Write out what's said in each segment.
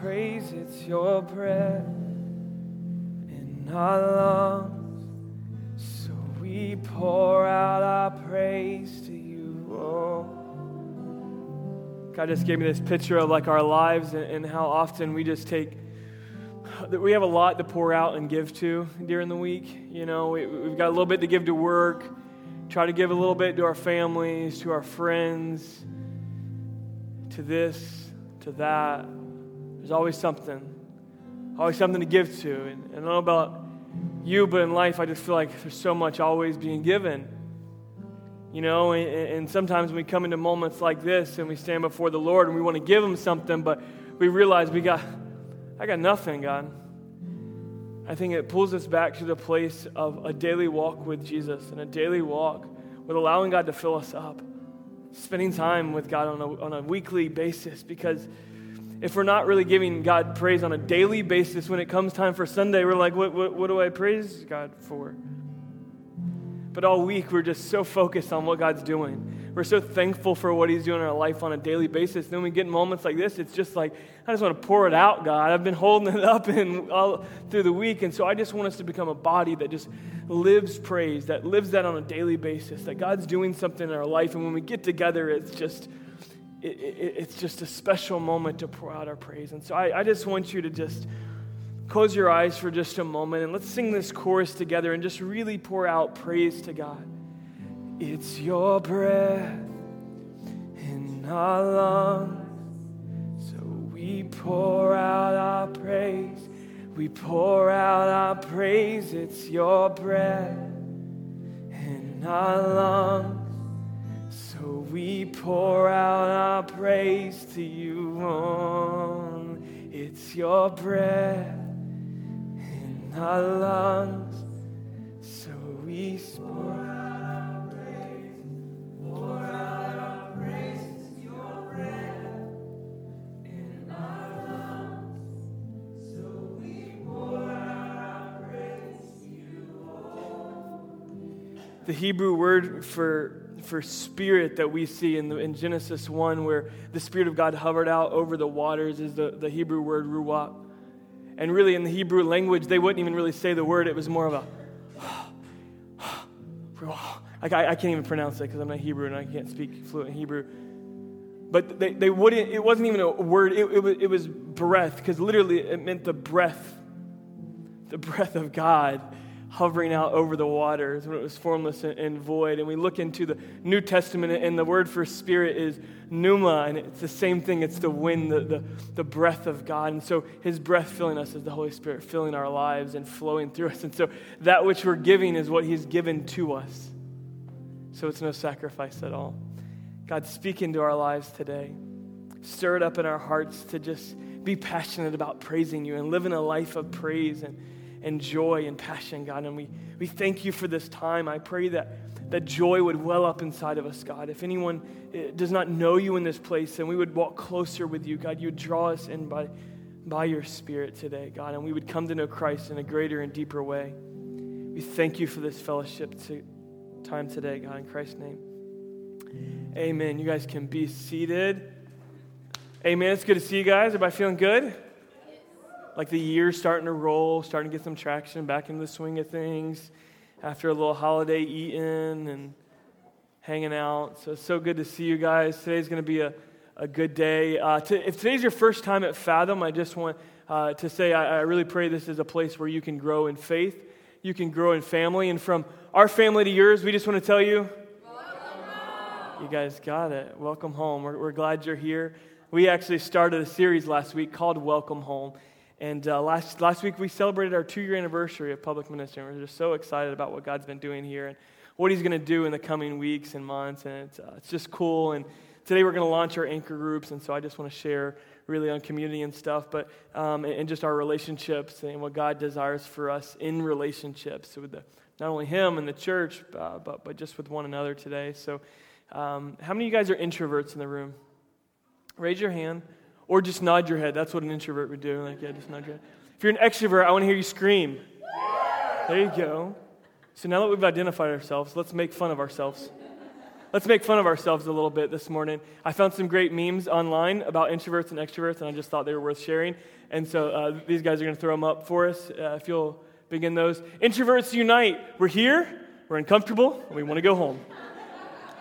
praise, it's your breath in our lungs. So we pour out our praise to you, oh. God just gave me this picture of like our lives and, and how often we just take that we have a lot to pour out and give to during the week. You know, we, have got a little bit to give to work, try to give a little bit to our families, to our friends, to this, to that. There's always something, always something to give to. And, and I don't know about you, but in life, I just feel like there's so much always being given. You know, and, and sometimes we come into moments like this and we stand before the Lord and we want to give Him something, but we realize we got, I got nothing, God. I think it pulls us back to the place of a daily walk with Jesus and a daily walk with allowing God to fill us up, spending time with God on a, on a weekly basis because if we're not really giving God praise on a daily basis, when it comes time for Sunday, we're like, what, what, what do I praise God for? But all week, we're just so focused on what God's doing. We're so thankful for what He's doing in our life on a daily basis. Then we get moments like this, it's just like, I just want to pour it out, God. I've been holding it up in, all through the week. And so I just want us to become a body that just lives praise, that lives that on a daily basis, that God's doing something in our life. And when we get together, it's just it, it, it's just a special moment to pour out our praise. And so I, I just want you to just close your eyes for just a moment and let's sing this chorus together and just really pour out praise to God. It's your breath in our lungs, so we pour out our praise. We pour out our praise. It's your breath in our lungs. So we pour out our praise to you. On. It's your breath in our lungs. So we The Hebrew word for for spirit that we see in, the, in Genesis 1, where the Spirit of God hovered out over the waters, is the, the Hebrew word ruach. And really, in the Hebrew language, they wouldn't even really say the word, it was more of a. Like I, I can't even pronounce it because I'm not Hebrew and I can't speak fluent Hebrew. But they, they wouldn't, it wasn't even a word, it, it was, it was breath, because literally it meant the breath, the breath of God hovering out over the waters when it was formless and void. And we look into the New Testament, and the word for spirit is pneuma, and it's the same thing. It's the wind, the, the, the breath of God. And so his breath filling us is the Holy Spirit filling our lives and flowing through us. And so that which we're giving is what he's given to us. So it's no sacrifice at all. God, speak into our lives today. Stir it up in our hearts to just be passionate about praising you and living a life of praise and and joy and passion, God. And we, we thank you for this time. I pray that, that joy would well up inside of us, God. If anyone eh, does not know you in this place, then we would walk closer with you, God. You would draw us in by, by your Spirit today, God, and we would come to know Christ in a greater and deeper way. We thank you for this fellowship to, time today, God, in Christ's name. Amen. You guys can be seated. Amen. It's good to see you guys. Everybody feeling good? Like the year's starting to roll, starting to get some traction back into the swing of things after a little holiday eating and hanging out. So it's so good to see you guys. Today's going to be a, a good day. Uh, to, if today's your first time at Fathom, I just want uh, to say I, I really pray this is a place where you can grow in faith, you can grow in family. And from our family to yours, we just want to tell you. You guys got it. Welcome home. We're, we're glad you're here. We actually started a series last week called Welcome Home. And uh, last, last week we celebrated our two year anniversary of public ministry. We're just so excited about what God's been doing here and what He's going to do in the coming weeks and months. And it's, uh, it's just cool. And today we're going to launch our anchor groups. And so I just want to share really on community and stuff, but um, and, and, just our relationships and what God desires for us in relationships with the, not only Him and the church, uh, but, but just with one another today. So, um, how many of you guys are introverts in the room? Raise your hand. Or just nod your head. That's what an introvert would do. Like, yeah, just nod your head. If you're an extrovert, I want to hear you scream. There you go. So now that we've identified ourselves, let's make fun of ourselves. let's make fun of ourselves a little bit this morning. I found some great memes online about introverts and extroverts, and I just thought they were worth sharing. And so uh, these guys are going to throw them up for us uh, if you'll begin those. Introverts unite. We're here, we're uncomfortable, and we want to go home.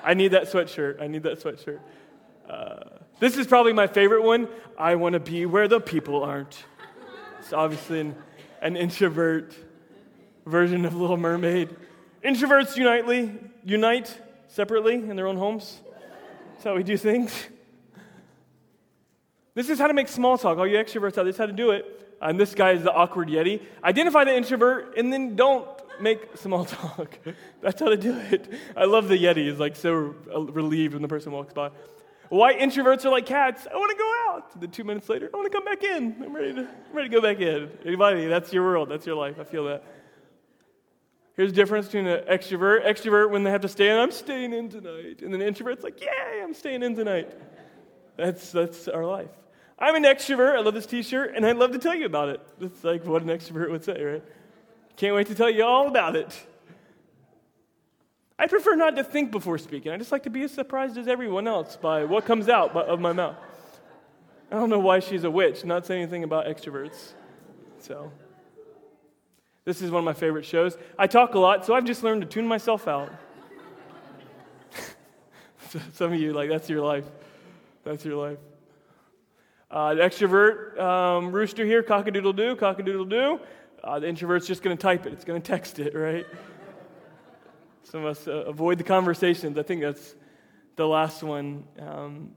I need that sweatshirt. I need that sweatshirt. Uh, this is probably my favorite one. I want to be where the people aren't. It's obviously an, an introvert version of Little Mermaid. Introverts unitely, unite separately in their own homes. That's how we do things. This is how to make small talk. All you extroverts out, this is how to do it. And this guy is the awkward Yeti. Identify the introvert and then don't make small talk. That's how to do it. I love the Yeti. He's like so uh, relieved when the person walks by. Why introverts are like cats. I want to go out. Then two minutes later, I want to come back in. I'm ready to, I'm ready to go back in. Anybody? That's your world. That's your life. I feel that. Here's the difference between an extrovert. Extrovert, when they have to stay in, I'm staying in tonight. And then introvert's like, yay, I'm staying in tonight. That's, that's our life. I'm an extrovert. I love this t shirt, and I'd love to tell you about it. It's like what an extrovert would say, right? Can't wait to tell you all about it. I prefer not to think before speaking. I just like to be as surprised as everyone else by what comes out of my mouth. I don't know why she's a witch, not saying anything about extroverts. So, this is one of my favorite shows. I talk a lot, so I've just learned to tune myself out. Some of you, like, that's your life. That's your life. Uh, the extrovert um, rooster here, cockadoodle doo, cockadoodle doo. Uh, the introvert's just going to type it, it's going to text it, right? Some of us uh, avoid the conversations. I think that's the last one. Um,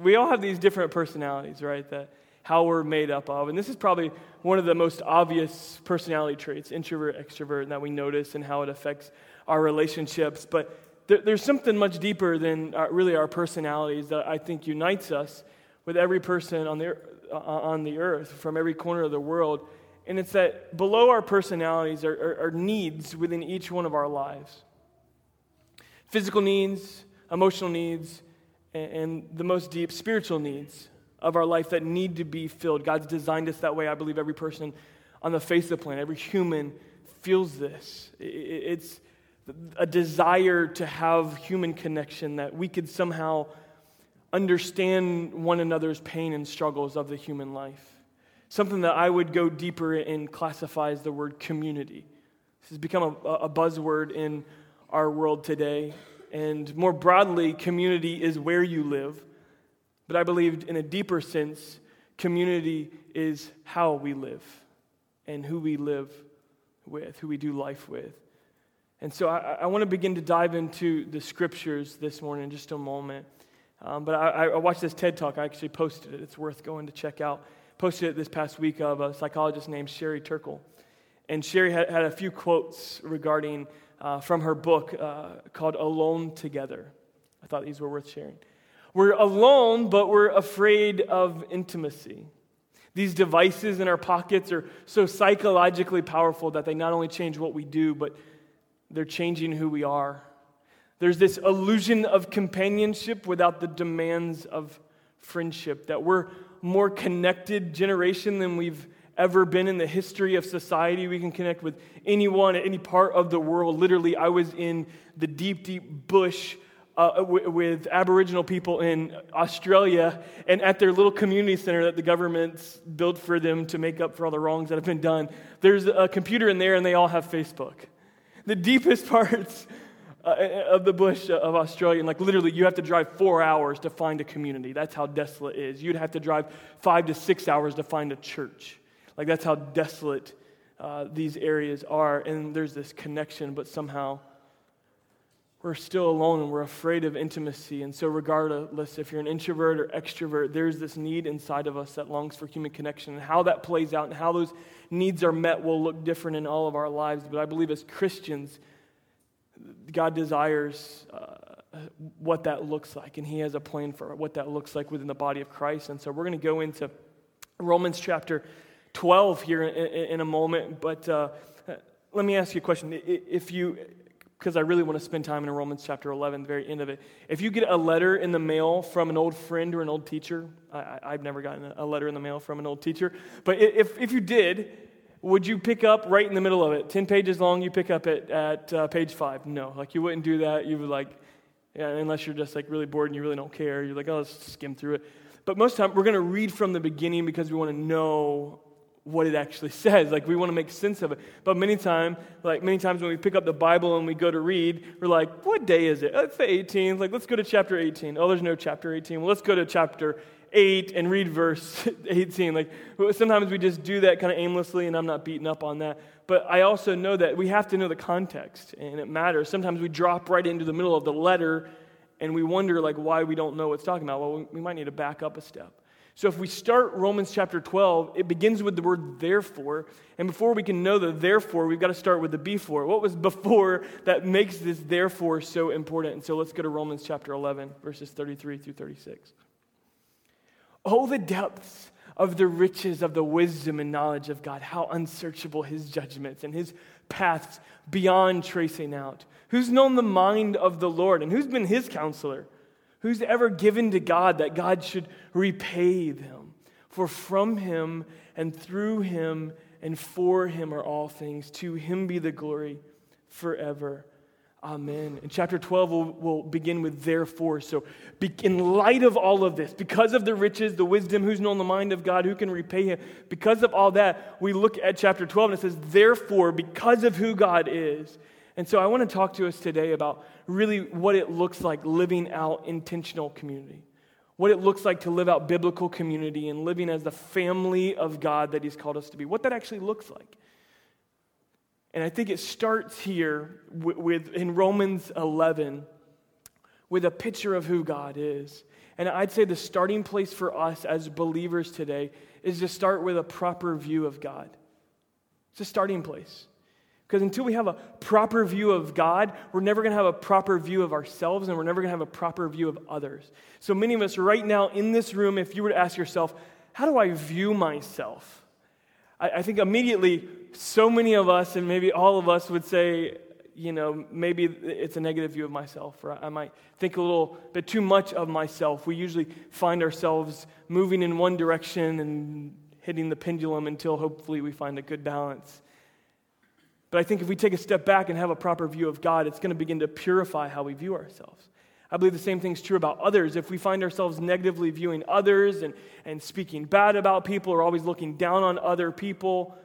we all have these different personalities, right? That how we're made up of. And this is probably one of the most obvious personality traits, introvert, extrovert, that we notice and how it affects our relationships. But there, there's something much deeper than our, really our personalities that I think unites us with every person on the, uh, on the earth from every corner of the world. And it's that below our personalities are, are, are needs within each one of our lives physical needs, emotional needs, and the most deep spiritual needs of our life that need to be filled. God's designed us that way. I believe every person on the face of the planet, every human feels this. It's a desire to have human connection that we could somehow understand one another's pain and struggles of the human life. Something that I would go deeper in classify as the word community. This has become a, a buzzword in our world today. And more broadly, community is where you live. But I believe, in a deeper sense, community is how we live and who we live with, who we do life with. And so I, I want to begin to dive into the scriptures this morning in just a moment. Um, but I, I, watched this TED talk. I actually posted it. It's worth going to check out. Posted it this past week of a psychologist named Sherry Turkle. And Sherry had, had a few quotes regarding uh, from her book uh, called Alone Together. I thought these were worth sharing. We're alone, but we're afraid of intimacy. These devices in our pockets are so psychologically powerful that they not only change what we do, but they're changing who we are. There's this illusion of companionship without the demands of friendship, that we're more connected generation than we've ever been in the history of society. We can connect with anyone at any part of the world. Literally, I was in the deep, deep bush uh, w- with Aboriginal people in Australia, and at their little community center that the government's built for them to make up for all the wrongs that have been done, there's a computer in there, and they all have Facebook. The deepest parts uh, of the bush of Australia, and like literally, you have to drive four hours to find a community. That's how desolate it is. You'd have to drive five to six hours to find a church. Like, that's how desolate uh, these areas are. And there's this connection, but somehow we're still alone and we're afraid of intimacy. And so, regardless if you're an introvert or extrovert, there's this need inside of us that longs for human connection. And how that plays out and how those needs are met will look different in all of our lives. But I believe as Christians, God desires uh, what that looks like, and He has a plan for what that looks like within the body of Christ. And so, we're going to go into Romans chapter 12 here in, a moment, but uh, let me ask you a question. If you, because I really want to spend time in Romans chapter 11, the very end of it. If you get a letter in the mail from an old friend or an old teacher, I, have never gotten a letter in the mail from an old teacher, but if, if you did, would you pick up right in the middle of it? 10 pages long, you pick up at, at uh, page 5? No, like you wouldn't do that. You would like, Yeah, unless you're just like really bored and you really don't care. You're like, oh, let's skim through it. But most of the time, we're going to read from the beginning because we want to know what it actually says. Like we want to make sense of it. But many times, like many times when we pick up the Bible and we go to read, we're like, what day is it? It's the 18th. Like, let's go to chapter 18. Oh, there's no chapter 18. Well, let's go to chapter 8 and read verse 18. Like sometimes we just do that kind of aimlessly, and I'm not beating up on that. But I also know that we have to know the context, and it matters. Sometimes we drop right into the middle of the letter, and we wonder like why we don't know what's talking about. Well, we might need to back up a step. So if we start Romans chapter 12, it begins with the word therefore. And before we can know the therefore, we've got to start with the before. What was before that makes this therefore so important? And so let's go to Romans chapter 11, verses 33 through 36. Oh, the depths of the riches of the wisdom and knowledge of God, how unsearchable his judgments and his paths beyond tracing out. Who's known the mind of the Lord and who's been his counselor? Who's ever given to God that God should repay them? For from him and through him and for him are all things. To him be the glory forever. Amen. In chapter 12, we'll, we'll, begin with therefore. So, in light of all of this, because of the riches, the wisdom, who's known the mind of God, who can repay him, because of all that, we look at chapter 12 and it says, therefore, because of who God is. And so, I want to talk to us today about really what it looks like living out intentional community, what it looks like to live out biblical community and living as the family of God that He's called us to be, what that actually looks like. And I think it starts here with, with, in Romans 11 with a picture of who God is. And I'd say the starting place for us as believers today is to start with a proper view of God. It's a starting place. Because until we have a proper view of God, we're never going to have a proper view of ourselves and we're never going to have a proper view of others. So many of us right now in this room, if you were to ask yourself, how do I view myself? I, I think immediately so many of us, and maybe all of us, would say, you know, maybe it's a negative view of myself, or I might think a little bit too much of myself. We usually find ourselves moving in one direction and hitting the pendulum until hopefully we find a good balance. But I think if we take a step back and have a proper view of God, it's going to begin to purify how we view ourselves. I believe the same thing's true about others. If we find ourselves negatively viewing others and, and speaking bad about people or always looking down on other people,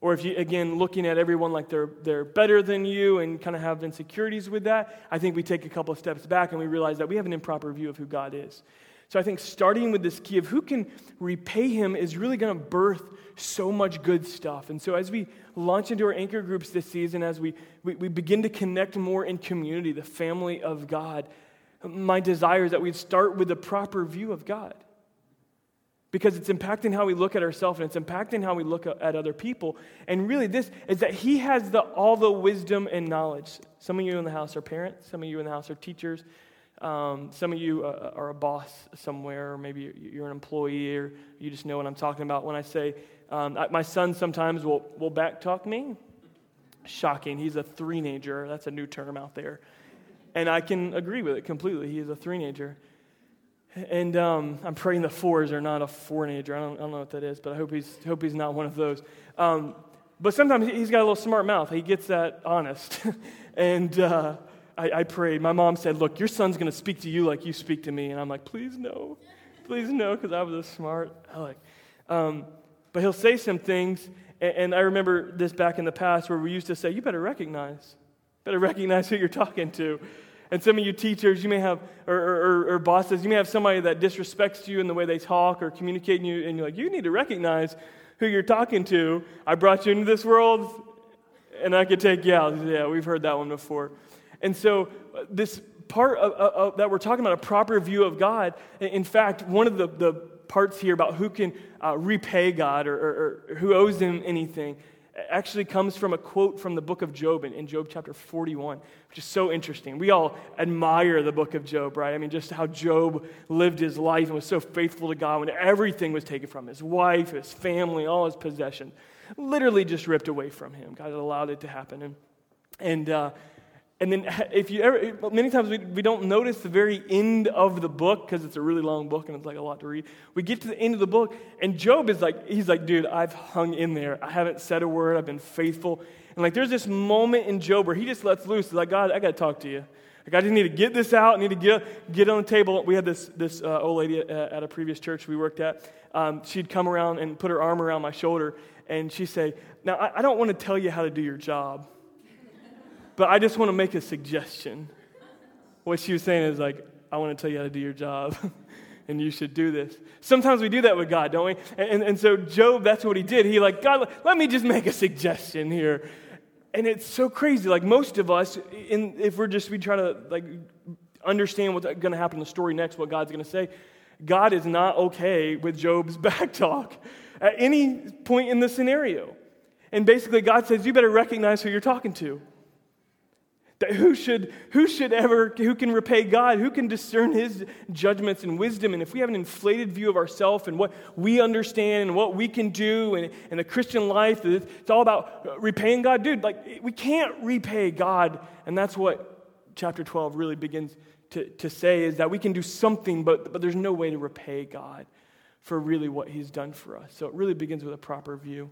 or if you, again, looking at everyone like they're, they're better than you and kind of have insecurities with that, I think we take a couple of steps back and we realize that we have an improper view of who God is. So I think starting with this key of who can repay him is really going to birth so much good stuff. And so as we launch into our anchor groups this season, as we, we, we begin to connect more in community, the family of God, my desire is that we'd start with a proper view of God. Because it's impacting how we look at ourselves and it's impacting how we look at other people. And really, this is that He has the, all the wisdom and knowledge. Some of you in the house are parents, some of you in the house are teachers, um, some of you uh, are a boss somewhere, or maybe you're an employee, or you just know what I'm talking about when I say, um, my son sometimes will, will back talk me. Shocking. He's a three-nager. That's a new term out there. And I can agree with it completely. He is a three-nager. And um, I'm praying the fours are not a four-nager. I don't, I don't, know what that is, but I hope he's, hope he's not one of those. Um, but sometimes he's got a little smart mouth. He gets that honest. and uh, I, I prayed. My mom said, Look, your son's going to speak to you like you speak to me. And I'm like, Please no. Please no, because I was a smart Alec. Um, but he'll say some things. And, and I remember this back in the past where we used to say, You better recognize. Better recognize who you're talking to. And some of you teachers, you may have, or, or, or, bosses, you may have somebody that disrespects you in the way they talk or communicate, you, and you're like, you need to recognize who you're talking to. I brought you into this world, and I could take you out. Yeah, we've heard that one before. And so, uh, this part of, of, that we're talking about, a proper view of God, in fact, one of the, the parts here about who can uh, repay God or, or, or who owes him anything actually comes from a quote from the book of Job in, in, Job chapter 41, which is so interesting. We all admire the book of Job, right? I mean, just how Job lived his life and was so faithful to God when everything was taken from him his wife, his family, all his possessions. Literally just ripped away from him. God allowed it to happen. And, and uh, and then, if you ever, many times we, we don't notice the very end of the book because it's a really long book and it's like a lot to read. We get to the end of the book, and Job is like, he's like, dude, I've hung in there. I haven't said a word. I've been faithful. And like, there's this moment in Job where he just lets loose. He's like, God, I got to talk to you. Like, I just need to get this out. I need to get, get on the table. We had this, this uh, old lady at, at, a previous church we worked at. Um, she'd come around and put her arm around my shoulder, and she'd say, Now, I, I don't want to tell you how to do your job, but I just want to make a suggestion. What she was saying is, like, I want to tell you how to do your job. and you should do this. Sometimes we do that with God, don't we? And, and, and so Job, that's what he did. He like, God, let me just make a suggestion here. And it's so crazy. Like most of us, in, if we're just, we try to like understand what's going to happen in the story next, what God's going to say, God is not okay with Job's back talk at any point in the scenario. And basically, God says, you better recognize who you're talking to. That who should, who should ever, who can repay God? Who can discern his judgments and wisdom? And if we have an inflated view of ourselves and what we understand and what we can do and, and the Christian life, it's all about repaying God. Dude, like, we can't repay God. And that's what chapter 12 really begins to, to say is that we can do something, but, but there's no way to repay God for really what he's done for us. So it really begins with a proper view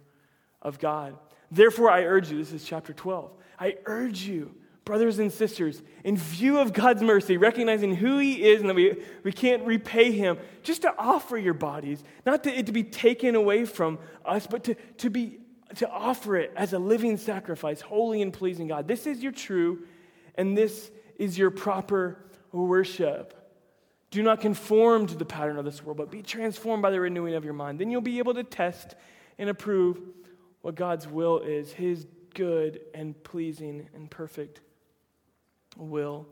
of God. Therefore, I urge you, this is chapter 12, I urge you brothers and sisters, in view of God's mercy, recognizing who He is and that we, we can't repay Him, just to offer your bodies, not to, it to be taken away from us, but to, to, be, to offer it as a living sacrifice, holy and pleasing God. This is your true, and this is your proper worship. Do not conform to the pattern of this world, but be transformed by the renewing of your mind. Then you'll be able to test and approve what God's will is, His good and pleasing and perfect will.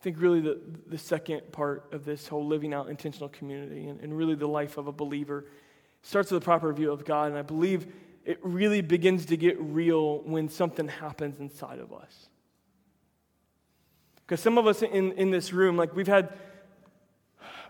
I think really the, the second part of this whole living out intentional community and, and really the life of a believer starts with a proper view of God. And I believe it really begins to get real when something happens inside of us. Because some of us in, in this room, like we've had,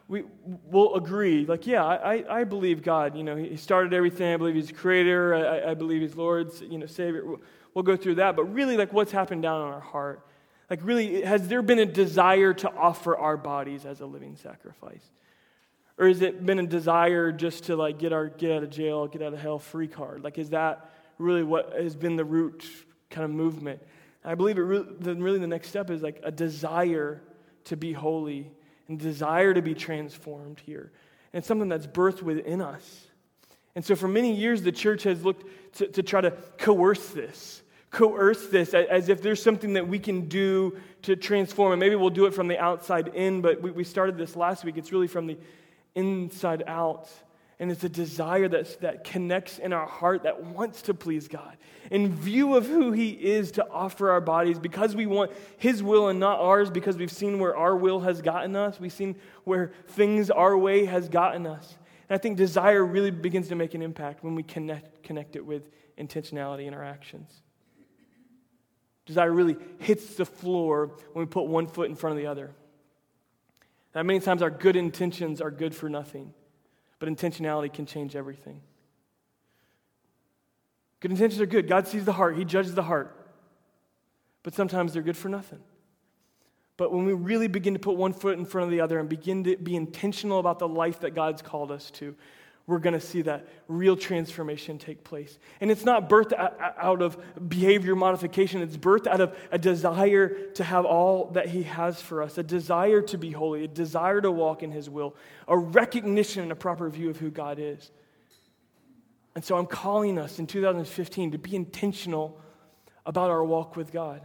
we will agree, like, yeah, I, I believe God. You know, He started everything. I believe He's creator. I, I believe He's Lord's, you know, Savior. We'll go through that. But really, like, what's happened down in our heart? Like, really, has there been a desire to offer our bodies as a living sacrifice? Or has it been a desire just to like get our get out of jail, get out of hell free card? Like, is that really what has been the root kind of movement? I believe it really, then really the next step is like a desire to be holy and desire to be transformed here. And it's something that's birthed within us. And so for many years, the church has looked to, to try to coerce this coerce this as if there's something that we can do to transform. And maybe we'll do it from the outside in, but we, we started this last week. It's really from the inside out. And it's a desire that, that connects in our heart that wants to please God. In view of who He is, to offer our bodies because we want His will and not ours, because we've seen where our will has gotten us, we've seen where things our way has gotten us. And I think desire really begins to make an impact when we connect, connect it with intentionality in our actions. Desire really hits the floor when we put one foot in front of the other. That many times our good intentions are good for nothing, but intentionality can change everything. Good intentions are good. God sees the heart, He judges the heart. But sometimes they're good for nothing. But when we really begin to put one foot in front of the other and begin to be intentional about the life that God's called us to, we're going to see that real transformation take place. And it's not birthed out of behavior modification, it's birthed out of a desire to have all that He has for us, a desire to be holy, a desire to walk in His will, a recognition and a proper view of who God is. And so I'm calling us in 2015 to be intentional about our walk with God.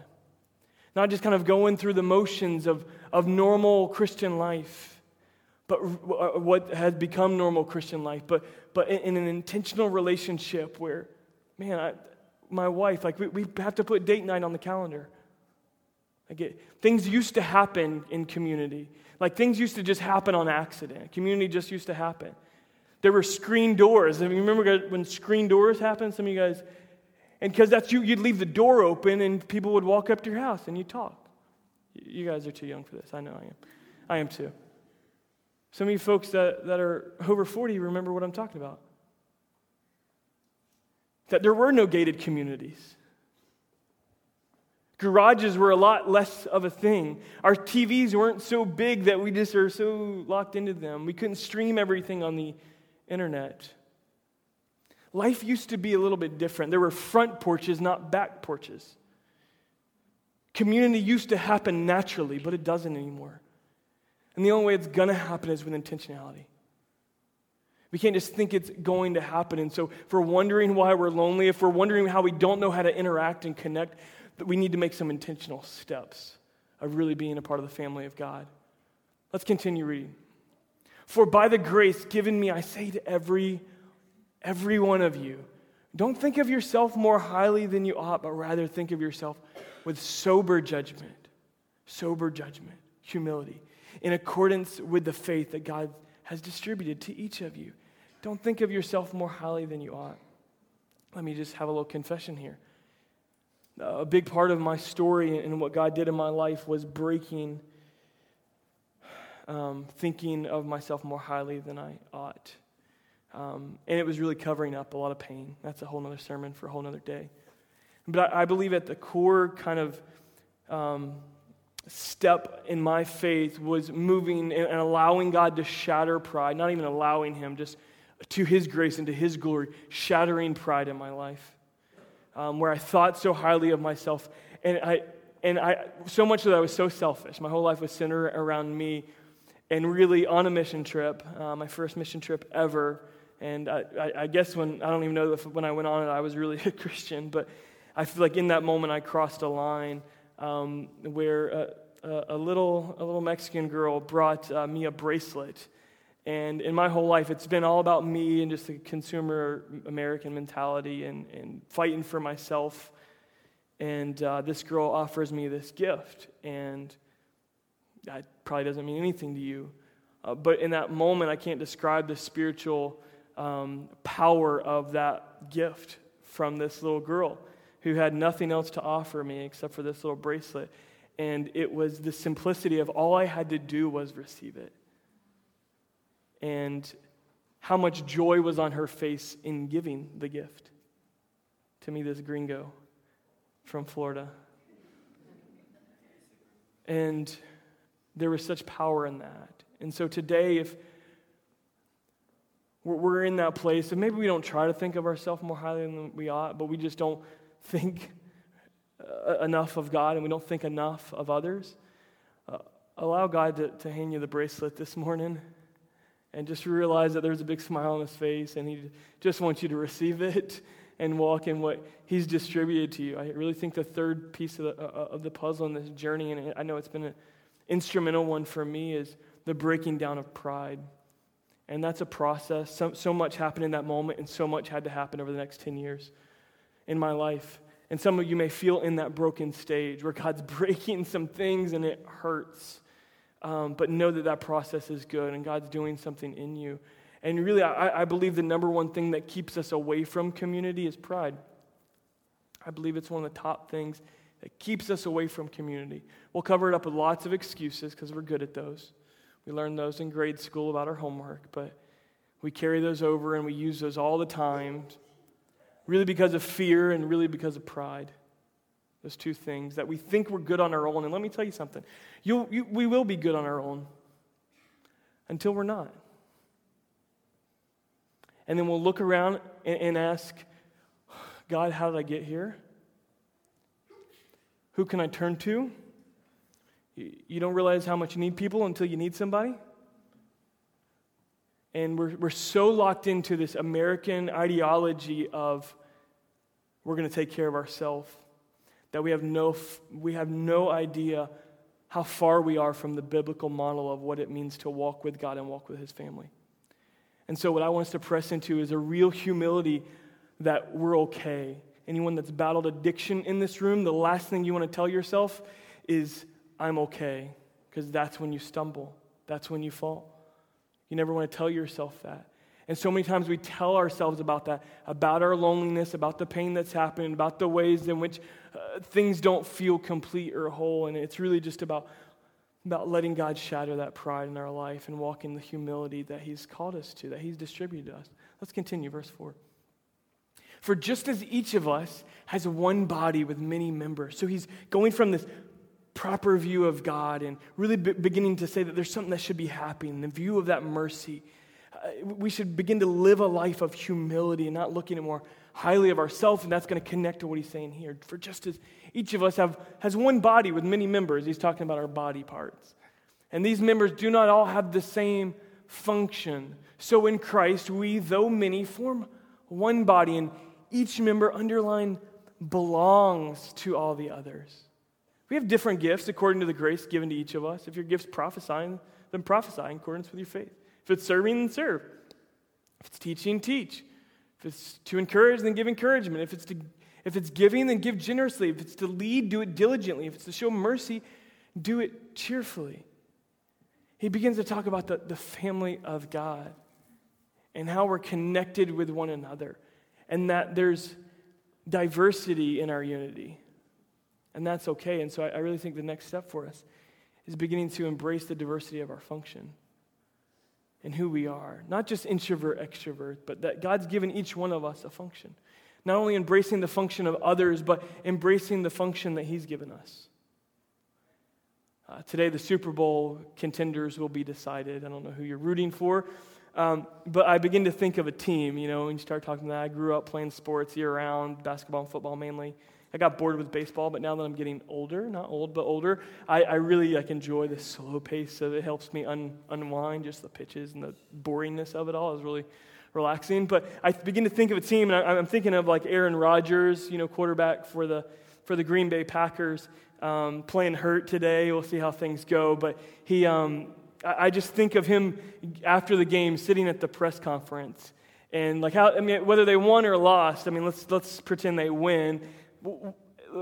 Not just kind of going through the motions of, of normal Christian life but uh, what has become normal Christian life, but, but in, an intentional relationship where, man, I, my wife, like we, we have to put date night on the calendar. Like it, things used to happen in community. Like things used to just happen on accident. Community just used to happen. There were screen doors. I mean, remember when screen doors happened? Some of you guys, and because that's you, you'd leave the door open and people would walk up to your house and you'd talk. You guys are too young for this. I know I am. I am too. Some of you folks that, that are over 40 remember what I'm talking about. That there were no gated communities. Garages were a lot less of a thing. Our TVs weren't so big that we just are so locked into them. We couldn't stream everything on the internet. Life used to be a little bit different. There were front porches, not back porches. Community used to happen naturally, but it doesn't anymore. And the only way it's going to happen is with intentionality. We can't just think it's going to happen. And so, if we're wondering why we're lonely, if we're wondering how we don't know how to interact and connect, we need to make some intentional steps of really being a part of the family of God. Let's continue reading. For by the grace given me, I say to every, every one of you, don't think of yourself more highly than you ought, but rather think of yourself with sober judgment, sober judgment, humility, in accordance with the faith that God has distributed to each of you. Don't think of yourself more highly than you ought. Let me just have a little confession here. A big part of my story and what God did in my life was breaking um, thinking of myself more highly than I ought. Um, and it was really covering up a lot of pain. That's a whole other sermon for a whole other day. But I, I, believe at the core kind of um, step in my faith was moving and, allowing God to shatter pride, not even allowing Him, just to His grace and to His glory, shattering pride in my life. Um, where I thought so highly of myself. And I, and I, so much that I was so selfish. My whole life was centered around me and really on a mission trip, uh, my first mission trip ever. And I, I, I, guess when, I don't even know if when I went on it, I was really a Christian, but I feel like in that moment I crossed a line um, where a, a, little, a little Mexican girl brought uh, me a bracelet. And in my whole life, it's been all about me and just the consumer American mentality and, and fighting for myself. And uh, this girl offers me this gift. And that probably doesn't mean anything to you. Uh, but in that moment, I can't describe the spiritual um, power of that gift from this little girl who had nothing else to offer me except for this little bracelet. And it was the simplicity of all I had to do was receive it. And how much joy was on her face in giving the gift to me, this gringo from Florida. And there was such power in that. And so today, if we're in that place, and maybe we don't try to think of ourselves more highly than we ought, but we just don't think uh, enough of God and we don't think enough of others, uh, allow God to, to hand you the bracelet this morning and just realize that there's a big smile on his face and he just wants you to receive it and walk in what he's distributed to you. I really think the third piece of the, uh, of the puzzle in this journey, and I know it's been an instrumental one for me is the breaking down of pride. And that's a process. So, so much happened in that moment, and so much had to happen over the next 10 years in my life. And some of you may feel in that broken stage where God's breaking some things and it hurts. Um, but know that that process is good and God's doing something in you. And really, I, I believe the number one thing that keeps us away from community is pride. I believe it's one of the top things that keeps us away from community. We'll cover it up with lots of excuses because we're good at those. We learned those in grade school about our homework, but we carry those over and we use those all the time, really because of fear and really because of pride. Those two things that we think we're good on our own. And let me tell you something you we will be good on our own until we're not. And then we'll look around and, and ask, God, how did I get here? Who can I turn to? You don't realize how much you need people until you need somebody. And we're, we're so locked into this American ideology of we're going to take care of ourselves that we have, no, we have no idea how far we are from the biblical model of what it means to walk with God and walk with His family. And so, what I want us to press into is a real humility that we're okay, anyone that's battled addiction in this room, the last thing you want to tell yourself is, I'm okay, because that's when you stumble, that's when you fall. You never want to tell yourself that. And so many times we tell ourselves about that, about our loneliness, about the pain that's happening, about the ways in which uh, things don't feel complete or whole. And it's really just about, about letting God shatter that pride in our life and walk in the humility that He's called us to, that He's distributed to us. Let's continue, verse 4. For just as each of us has one body with many members, so he's going from this proper view of God and really be- beginning to say that there's something that should be happening, the view of that mercy. Uh, we should begin to live a life of humility and not looking at more highly of ourselves, and that's going to connect to what he's saying here. For just as each of us have, has one body with many members, he's talking about our body parts. And these members do not all have the same function. So in Christ, we, though many, form one body, and each member, underline, belongs to all the others. We have different gifts according to the grace given to each of us. If your gift's prophesying, then prophesy in accordance with your faith. If it's serving, then serve. If it's teaching, teach. If it's to encourage, then give encouragement. If it's, to, if it's giving, then give generously. If it's to lead, do it diligently. If it's to show mercy, do it cheerfully. He begins to talk about the, the family of God and how we're connected with one another and that there's diversity in our unity. And that's okay. And so I, I really think the next step for us is beginning to embrace the diversity of our function and who we are. Not just introvert, extrovert, but that God's given each one of us a function. Not only embracing the function of others, but embracing the function that He's given us. Uh, today, the Super Bowl contenders will be decided. I don't know who you're rooting for, um, but I begin to think of a team. You know, when you start talking that, I grew up playing sports year round, basketball and football mainly. I got bored with baseball, but now that I'm getting older, not old, but older, I, I really like enjoy the slow pace of it. helps me un, unwind just the pitches and the boringness of it all is really relaxing. But I begin to think of a team, and I, I'm thinking of like Aaron Rodgers, you know, quarterback for the for the Green Bay Packers, um, playing hurt today. We'll see how things go, but he, um, I, I just think of him after the game, sitting at the press conference, and like how I mean, whether they won or lost. I mean, let's let's pretend they win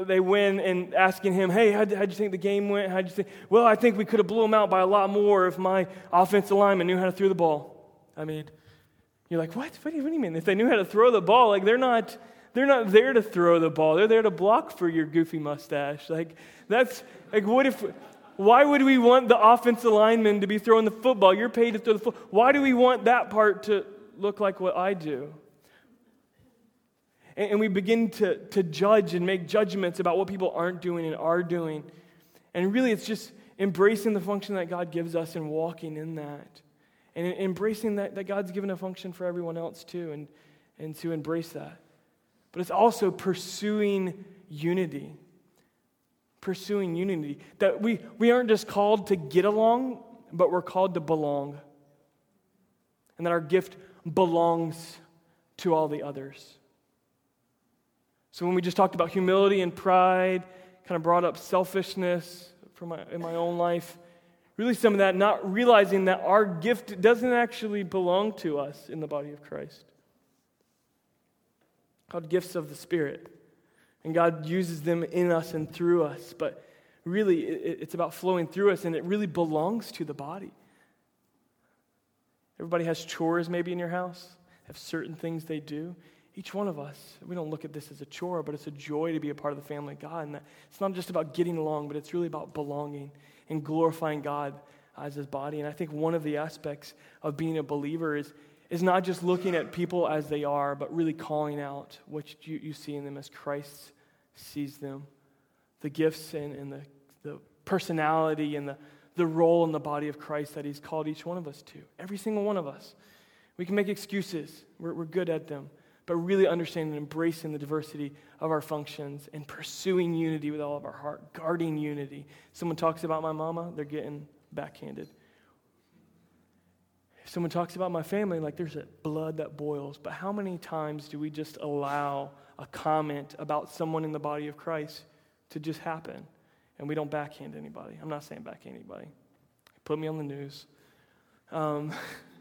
they win and asking him, hey, how'd, how'd, you think the game went? How'd you think? Well, I think we could have blew them out by a lot more if my offensive lineman knew how to throw the ball. I mean, you're like, what? What do you, what do you mean? If they knew how to throw the ball, like they're not, they're not there to throw the ball. They're there to block for your goofy mustache. Like that's like, what if? Why would we want the offensive lineman to be throwing the football? You're paid to throw the football. Why do we want that part to look like what I do? And, and we begin to, to judge and make judgments about what people aren't doing and are doing. And really, it's just embracing the function that God gives us and walking in that. And embracing that, that God's given a function for everyone else too, and, and to embrace that. But it's also pursuing unity. Pursuing unity. That we, we aren't just called to get along, but we're called to belong. And that our gift belongs to all the others. So when we just talked about humility and pride, kind of brought up selfishness my, in my own life, really some of that not realizing that our gift doesn't actually belong to us in the body of Christ. Called gifts of the Spirit. And God uses them in us and through us. But really, it's about flowing through us, and it really belongs to the body. Everybody has chores maybe in your house, have certain things they do each one of us, we don't look at this as a chore, but it's a joy to be a part of the family of God. And it's not just about getting along, but it's really about belonging and glorifying God as his body. And I think one of the aspects of being a believer is, is not just looking at people as they are, but really calling out what you, you see in them as Christ sees them. The gifts and, and the, the personality and the, the role in the body of Christ that he's called each one of us to. Every single one of us. We can make excuses, we're, we're good at them but really understanding and embracing the diversity of our functions and pursuing unity with all of our heart, guarding unity. Someone talks about my mama, they're getting backhanded. If someone talks about my family, like there's blood that boils. But how many times do we just allow a comment about someone in the body of Christ to just happen and we don't backhand anybody? I'm not saying backhand anybody. Put me on the news. Um,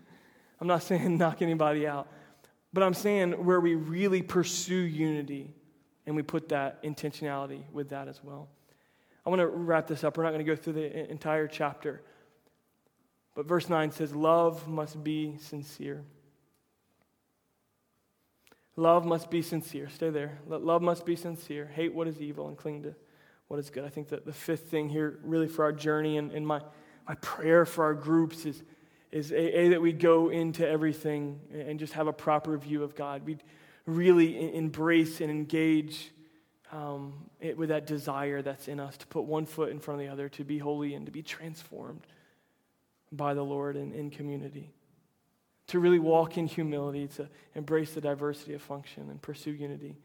I'm not saying knock anybody out. But I'm saying where we really pursue unity and we put that intentionality with that as well. I want to wrap this up. We're not going to go through the entire chapter. But verse 9 says, Love must be sincere. Love must be sincere. Stay there. Love must be sincere. Hate what is evil and cling to what is good. I think that the fifth thing here, really, for our journey and, and my, my prayer for our groups is is a, a, that we go into everything and just have a proper view of God. We'd really embrace and engage um, it, with that desire that's in us to put one foot in front of the other, to be holy and to be transformed by the Lord and in community. to really walk in humility, to embrace the diversity of function and pursue unity,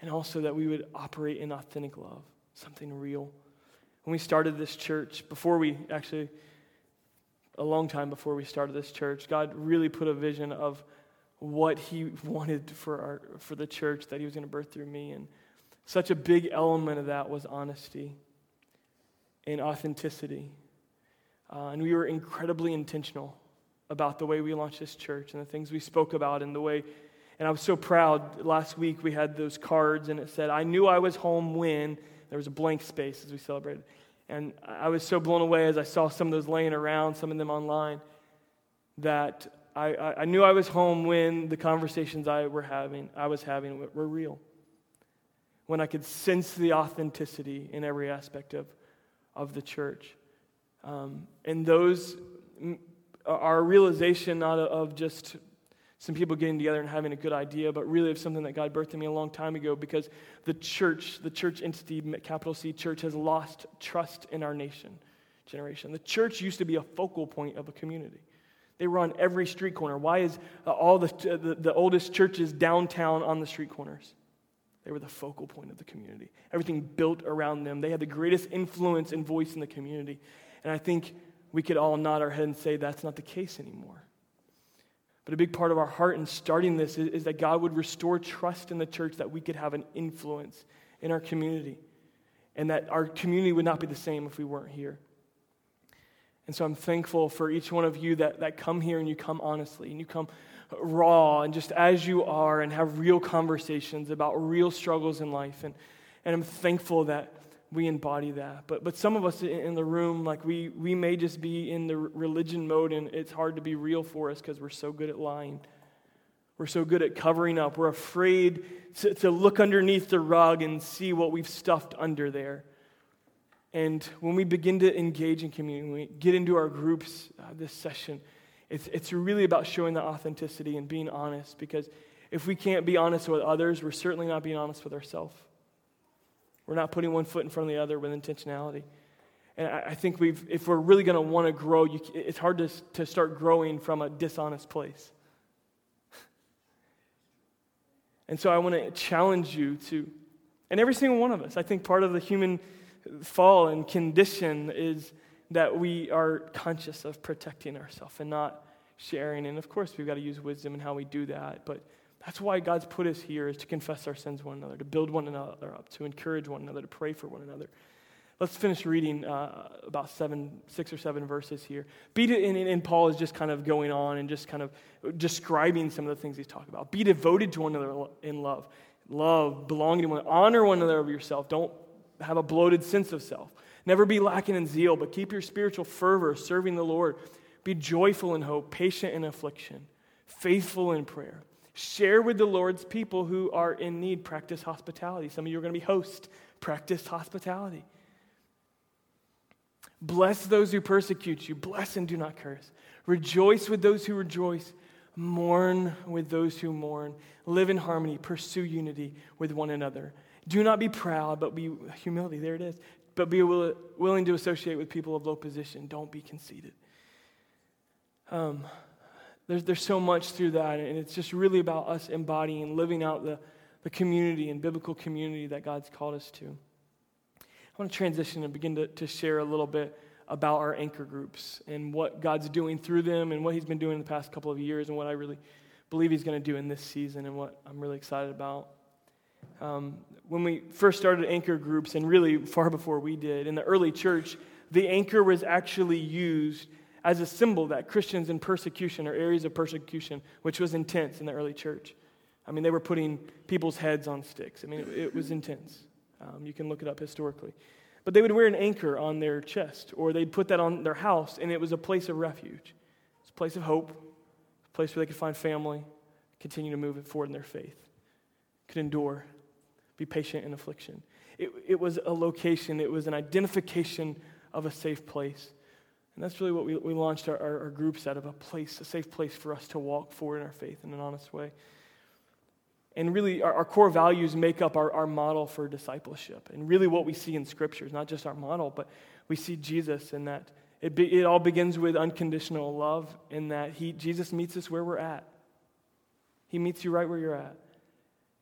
and also that we would operate in authentic love, something real. When we started this church, before we actually, a long time before we started this church, God really put a vision of what He wanted for, our, for the church that He was going to birth through me. And such a big element of that was honesty and authenticity. Uh, and we were incredibly intentional about the way we launched this church and the things we spoke about and the way. And I was so proud. Last week we had those cards and it said, I knew I was home when there was a blank space as we celebrated. And I was so blown away as I saw some of those laying around, some of them online, that I, I, knew I was home when the conversations I were having, I was having were real. When I could sense the authenticity in every aspect of, of the church. Um, and those are a realization not of just some people getting together and having a good idea, but really of something that God birthed in me a long time ago because the church, the church entity, capital C church, has lost trust in our nation generation. The church used to be a focal point of a community. They were on every street corner. Why is uh, all the, the, the oldest churches downtown on the street corners? They were the focal point of the community. Everything built around them. They had the greatest influence and voice in the community. And I think we could all nod our head and say that's not the case anymore. But a big part of our heart in starting this is, is, that God would restore trust in the church that we could have an influence in our community and that our community would not be the same if we weren't here. And so I'm thankful for each one of you that, that come here and you come honestly and you come raw and just as you are and have real conversations about real struggles in life. And, and I'm thankful that we embody that. But, but some of us in the room, like we, we may just be in the religion mode and it's hard to be real for us because we're so good at lying. We're so good at covering up. We're afraid to, to look underneath the rug and see what we've stuffed under there. And when we begin to engage in community, when we get into our groups uh, this session, it's, it's really about showing the authenticity and being honest because if we can't be honest with others, we're certainly not being honest with ourselves. We're not putting one foot in front of the other with intentionality. And I, think we've, if we're really going to want to grow, you, it's hard to, to start growing from a dishonest place. and so I want to challenge you to, and every single one of us, I think part of the human fall and condition is that we are conscious of protecting ourselves and not sharing. And of course, we've got to use wisdom in how we do that. But that's why God's put us here is to confess our sins to one another, to build one another up, to encourage one another, to pray for one another. Let's finish reading uh, about seven, six or seven verses here. Be and, and Paul is just kind of going on and just kind of describing some of the things he's talking about. Be devoted to one another in love. Love, belonging to one another. Honor one another over yourself. Don't have a bloated sense of self. Never be lacking in zeal, but keep your spiritual fervor serving the Lord. Be joyful in hope, patient in affliction, faithful in prayer. Share with the Lord's people who are in need. Practice hospitality. Some of you are going to be hosts. Practice hospitality. Bless those who persecute you. Bless and do not curse. Rejoice with those who rejoice. Mourn with those who mourn. Live in harmony. Pursue unity with one another. Do not be proud, but be humility. There it is. But be willing to associate with people of low position. Don't be conceited. Um, there's, there's so much through that, and it's just really about us embodying, living out the, the community and biblical community that God's called us to. I want to transition and begin to, to share a little bit about our anchor groups and what God's doing through them and what He's been doing in the past couple of years and what I really believe He's going to do in this season and what I'm really excited about. Um, when we first started anchor groups, and really far before we did, in the early church, the anchor was actually used as a symbol that Christians in persecution or areas of persecution, which was intense in the early church. I mean, they were putting people's heads on sticks. I mean, it, it was intense. Um, you can look it up historically. But they would wear an anchor on their chest, or they'd put that on their house, and it was a place of refuge. It's a place of hope, a place where they could find family, continue to move forward in their faith, could endure, be patient in affliction. It, it was a location, it was an identification of a safe place. And that's really what we, we launched our, our, our groups out of a place, a safe place for us to walk forward in our faith in an honest way. And really, our, our core values make up our, our model for discipleship. And really, what we see in Scripture is not just our model, but we see Jesus in that It, be, it all begins with unconditional love in that he, Jesus meets us where we're at. He meets you right where you're at.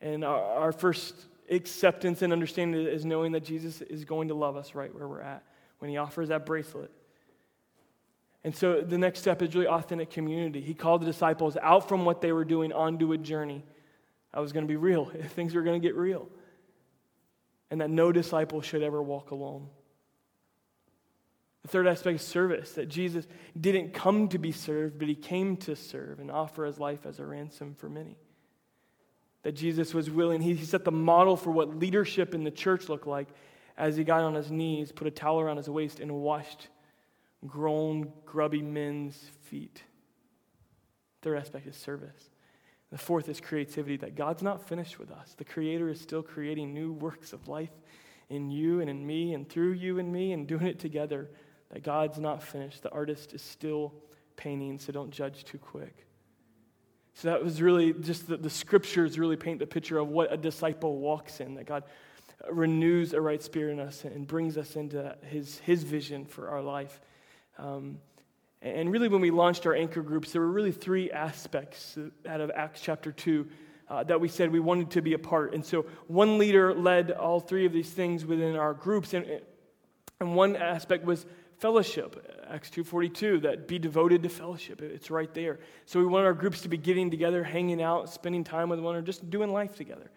And our, our first acceptance and understanding is knowing that Jesus is going to love us right where we're at when he offers that bracelet. And so the next step is really authentic community. He called the disciples out from what they were doing onto a journey. I was going to be real. Things were going to get real. And that no disciple should ever walk alone. The third aspect is service that Jesus didn't come to be served, but he came to serve and offer his life as a ransom for many. That Jesus was willing, he, he set the model for what leadership in the church looked like as he got on his knees, put a towel around his waist, and washed grown, grubby men's feet. Third aspect is service. The fourth is creativity, that God's not finished with us. The Creator is still creating new works of life in you and in me and through you and me and doing it together. That God's not finished. The artist is still painting, so don't judge too quick. So that was really just the, the scriptures really paint the picture of what a disciple walks in, that God renews a right spirit in us and brings us into his, his vision for our life. Um, and really, when we launched our anchor groups, there were really three aspects out of Acts chapter 2 uh, that we said we wanted to be a part. And so, one leader led all three of these things within our groups. And, and one aspect was fellowship acts 2.42 that be devoted to fellowship it's right there so we want our groups to be getting together hanging out spending time with one another just doing life together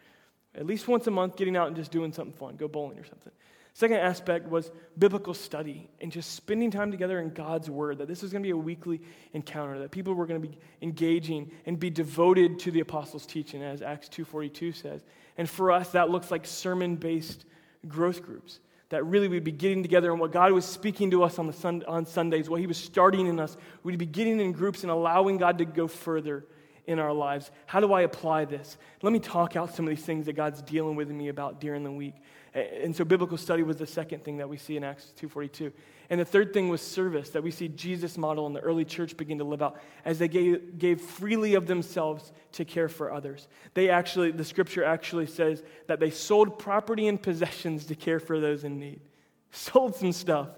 at least once a month getting out and just doing something fun go bowling or something Second aspect was biblical study and just spending time together in God's Word, that this was going to be a weekly encounter, that people were going to be engaging and be devoted to the apostles' teaching, as Acts 2.42 says. And for us, that looks like sermon-based growth groups, that really we'd be getting together and what God was speaking to us on, the sun, on Sundays, what he was starting in us, we'd be getting in groups and allowing God to go further in our lives. How do I apply this? Let me talk out some of these things that God's dealing with me about during the week. And so biblical study was the second thing that we see in Acts 2:42. And the third thing was service that we see Jesus model in the early church begin to live out as they gave, gave freely of themselves to care for others. They actually the scripture actually says that they sold property and possessions to care for those in need. Sold some stuff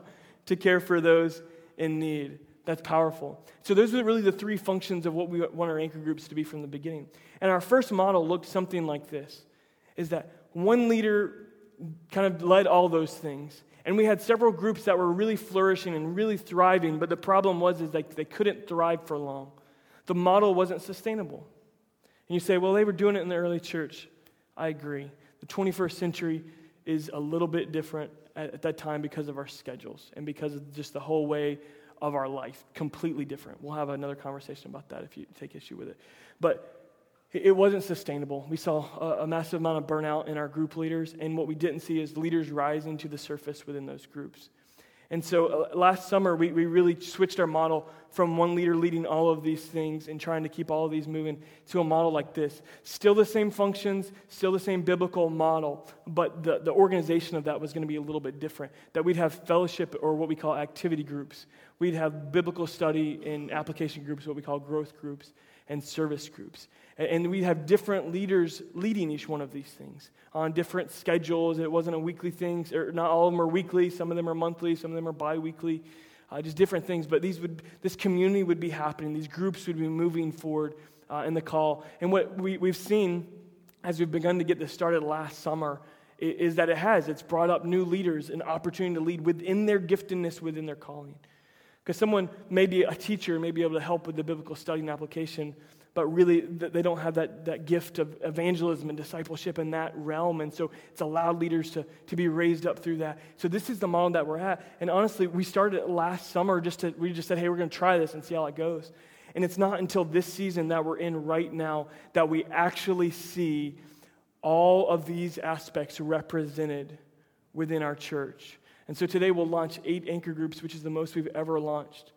to care for those in need. That's powerful. So, those are really the three functions of what we want our anchor groups to be from the beginning. And our first model looked something like this is that one leader kind of led all those things. And we had several groups that were really flourishing and really thriving, but the problem was is like they couldn't thrive for long. The model wasn't sustainable. And you say, well, they were doing it in the early church. I agree. The 21st century is a little bit different at, at that time because of our schedules and because of just the whole way of our life. Completely different. We'll have another conversation about that if you take issue with it. But it wasn't sustainable. We saw a, a, massive amount of burnout in our group leaders, and what we didn't see is leaders rising to the surface within those groups. And so uh, last summer, we, we really switched our model from one leader leading all of these things and trying to keep all of these moving to a model like this. Still the same functions, still the same biblical model, but the, the organization of that was going to be a little bit different. That we'd have fellowship or what we call activity groups, we'd have biblical study and application groups, what we call growth groups and service groups. And we have different leaders leading each one of these things on different schedules. It wasn't a weekly thing, or not all of them are weekly. Some of them are monthly. Some of them are bi-weekly. Uh, just different things. But these would, this community would be happening. These groups would be moving forward uh, in the call. And what we, we've seen as we've begun to get this started last summer is that it has. It's brought up new leaders an opportunity to lead within their giftedness, within their calling. Because someone, maybe a teacher, may be able to help with the biblical study and application, but really they don't have that, that gift of evangelism and discipleship in that realm. And so it's allowed leaders to, to be raised up through that. So this is the model that we're at. And honestly, we started last summer just to, we just said, hey, we're going to try this and see how it goes. And it's not until this season that we're in right now that we actually see all of these aspects represented within our church. And so today we'll launch eight anchor groups, which is the most we've ever launched.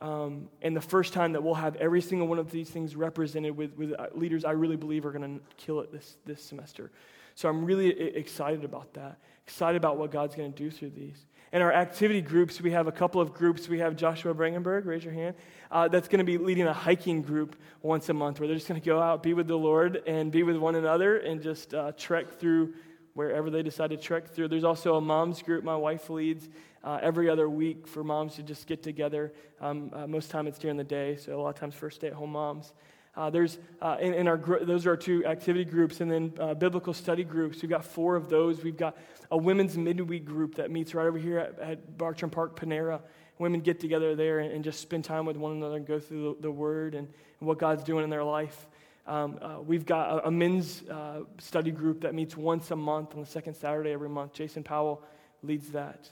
Um, and the first time that we'll have every single one of these things represented with, with uh, leaders I really believe are going to kill it this, this semester. So I'm really excited about that, excited about what God's going to do through these. And our activity groups, we have a couple of groups. We have Joshua Brangenberg, raise your hand, uh, that's going to be leading a hiking group once a month where they're just going to go out, be with the Lord, and be with one another and just uh, trek through wherever they decide to trek through. There's also a mom's group my wife leads uh, every other week for moms to just get together. Um, uh, most time it's during the day, so a lot of times for stay-at-home moms. Uh, there's uh, in, in, our those are our two activity groups, and then uh, biblical study groups. We've got four of those. We've got a women's midweek group that meets right over here at, at Bartram Park Panera. Women get together there and, and, just spend time with one another and go through the, the Word and, and, what God's doing in their life. Um, uh, we've got a, a men's uh, study group that meets once a month on the second Saturday every month. Jason Powell leads that.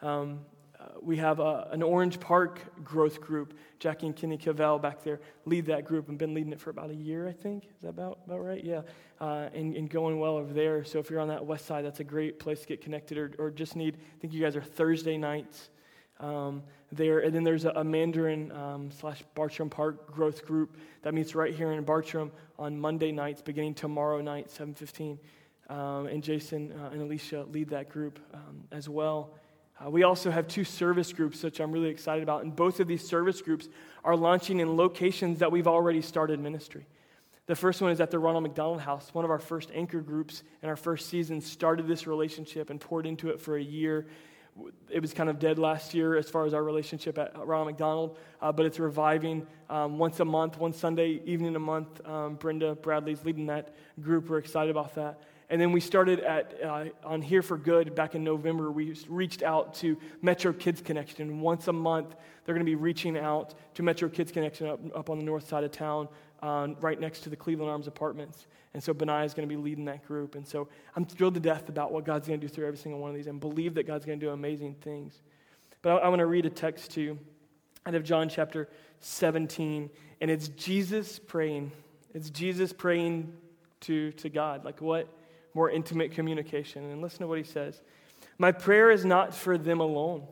Um, uh, we have a, an Orange Park growth group. Jackie and Kenny Cavell back there lead that group and been leading it for about a year, I think. Is that about, about right? Yeah. Uh, and, and going well over there. So if you're on that west side, that's a great place to get connected or, or just need, I think you guys are Thursday nights um, there. And then there's a, a Mandarin um, slash Bartram Park growth group that meets right here in Bartram on Monday nights, beginning tomorrow night, 7.15. Um, and Jason uh, and Alicia lead that group um, as well. Uh, we also have two service groups, which I'm really excited about. And both of these service groups are launching in locations that we've already started ministry. The first one is at the Ronald McDonald House. One of our first anchor groups in our first season started this relationship and poured into it for a year. It was kind of dead last year as far as our relationship at Ronald McDonald, uh, but it's reviving um, once a month, one Sunday evening a month. Um, Brenda Bradley's leading that group. We're excited about that. And then we started at, uh, on Here for Good back in November. We reached out to Metro Kids Connection. Once a month, they're going to be reaching out to Metro Kids Connection up, up on the north side of town, uh, right next to the Cleveland Arms Apartments. And so Benaiah is going to be leading that group. And so I'm thrilled to death about what God's going to do through every single one of these and believe that God's going to do amazing things. But I, I want to read a text to you out of John chapter 17. And it's Jesus praying. It's Jesus praying to, to God. Like what? more intimate communication. And listen to what he says My prayer is not for them alone,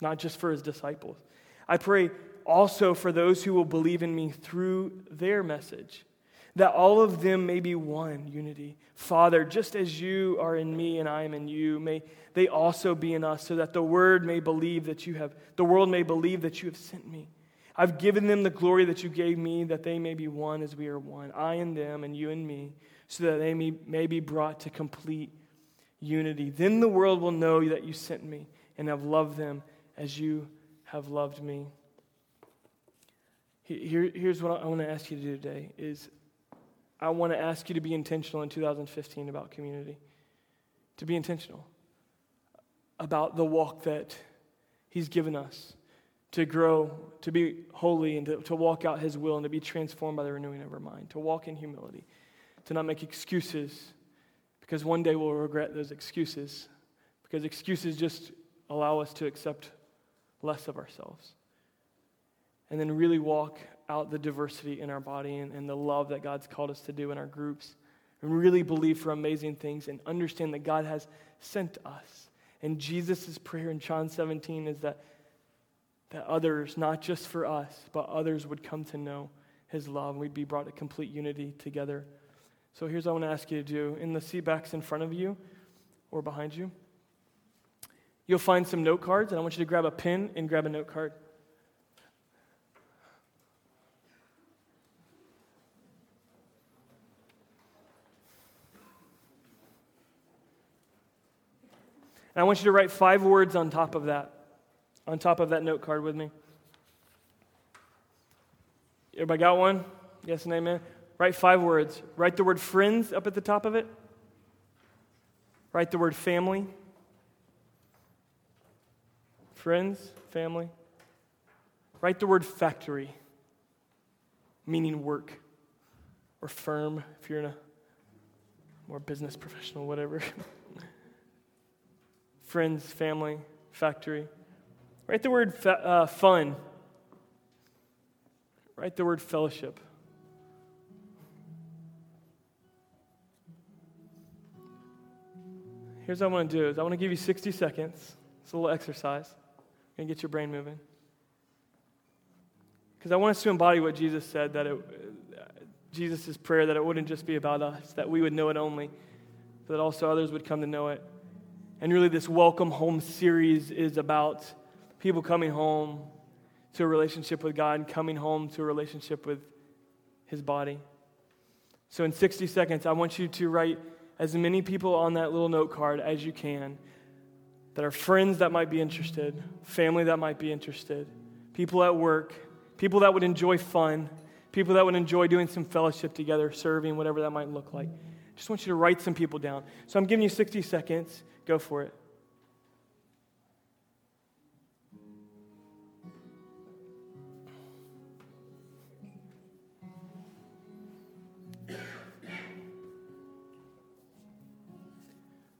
not just for his disciples. I pray also for those who will believe in me through their message, that all of them may be one unity. Father, just as you are in me and I am in you, may they also be in us, so that the word may believe that you have, the world may believe that you have sent me. I've given them the glory that you gave me, that they may be one as we are one, I and them, and you and me so that they may, may be brought to complete unity. Then the world will know that you sent me and have loved them as you have loved me. Here, here's what I want to ask you to do today is I want to ask you to be intentional in 2015 about community. To be intentional about the walk that he's given us to grow, to be holy, and to, to walk out his will, and to be transformed by the renewing of our mind, to walk in humility to not make excuses because one day we'll regret those excuses because excuses just allow us to accept less of ourselves. And then really walk out the diversity in our body and, and the love that God's called us to do in our groups. And really believe for amazing things and understand that God has sent us. And Jesus' prayer in John 17 is that, that others, not just for us, but others would come to know his love and we'd be brought to complete unity together. So here's what I want to ask you to do. In the seat backs in front of you or behind you, you'll find some note cards, and I want you to grab a pen and grab a note card. And I want you to write five words on top of that, on top of that note card with me. Everybody got one? Yes and amen. Write five words. Write the word friends up at the top of it. Write the word family. Friends, family. Write the word factory, meaning work, or firm if you're in a more business professional, whatever. Friends, family, factory. Write the word fa- uh, fun. Write the word fellowship. here's what I want to do is I want to give you 60 seconds. It's a little exercise. and get your brain moving. Because I want us to embody what Jesus said that it, Jesus' prayer that it wouldn't just be about us, that we would know it only, but that also others would come to know it. And really, this Welcome Home series is about people coming home to a relationship with God and coming home to a relationship with His body. So, in 60 seconds, I want you to write as many people on that little note card as you can that are friends that might be interested, family that might be interested, people at work, people that would enjoy fun, people that would enjoy doing some fellowship together, serving, whatever that might look like. Just want you to write some people down. So I'm giving you 60 seconds. Go for it.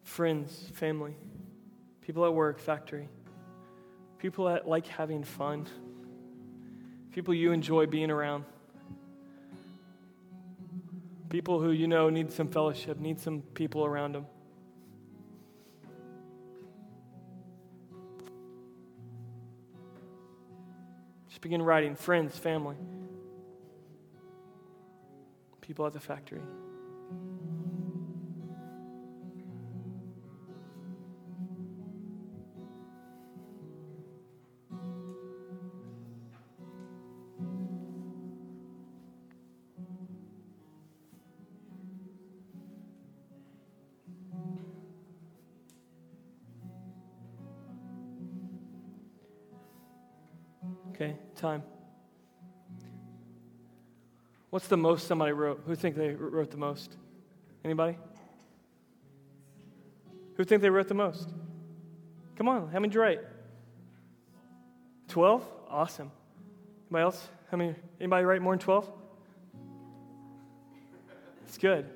Friends, family, people at work, factory, people that like having fun, people you enjoy being around. People who you know need some fellowship, need some people around them. Just begin writing friends, family, people at the factory. Time. What's the most somebody wrote? Who think they wrote the most? Anybody? Who think they wrote the most? Come on, how many did you write? 12? Awesome. Anybody else? How many? Anybody write more than 12? It's good.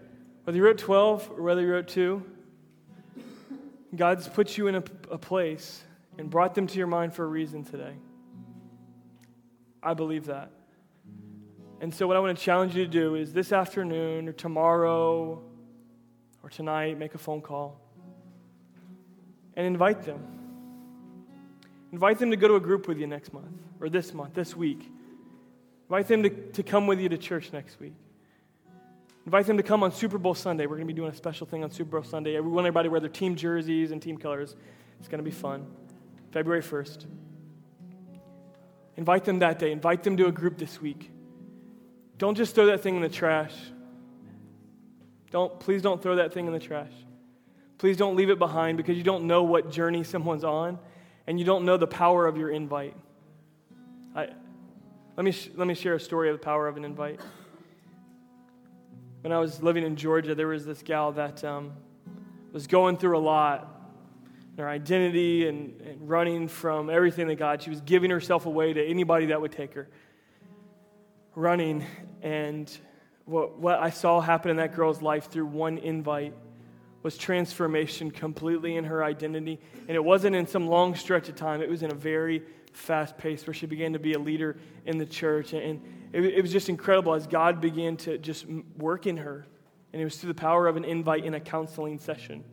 Whether you wrote 12 or whether you wrote 2, God's put you in a, a place and brought them to your mind for a reason today. I believe that. And so, what I want to challenge you to do is this afternoon or tomorrow or tonight, make a phone call and invite them. Invite them to go to a group with you next month or this month, this week. Invite them to, to come with you to church next week. Invite them to come on Super Bowl Sunday. We're going to be doing a special thing on Super Bowl Sunday. We want everybody to wear their team jerseys and team colors. It's going to be fun. February 1st. Invite them that day. Invite them to a group this week. Don't just throw that thing in the trash. Don't, please don't throw that thing in the trash. Please don't leave it behind because you don't know what journey someone's on and you don't know the power of your invite. I, let, me, let me share a story of the power of an invite. When I was living in Georgia, there was this gal that um, was going through a lot her identity and, and running from everything that God. She was giving herself away to anybody that would take her. Running, and what, what I saw happen in that girl's life through one invite was transformation completely in her identity. And it wasn't in some long stretch of time, it was in a very fast pace where she began to be a leader in the church. And it, it was just incredible as God began to just work in her. And it was through the power of an invite in a counseling session.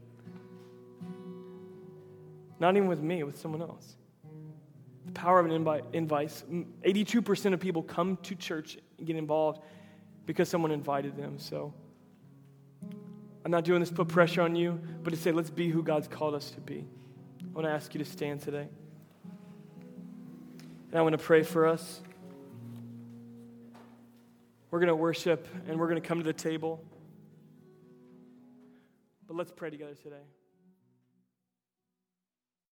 Not even with me, with someone else. The power of an invite. invite. 82% of people come to church and get involved because someone invited them. So I'm not doing this to put pressure on you, but to say, let's be who God's called us to be. I want to ask you to stand today. And I want to pray for us. We're going to worship and we're going to come to the table. But let's pray together today.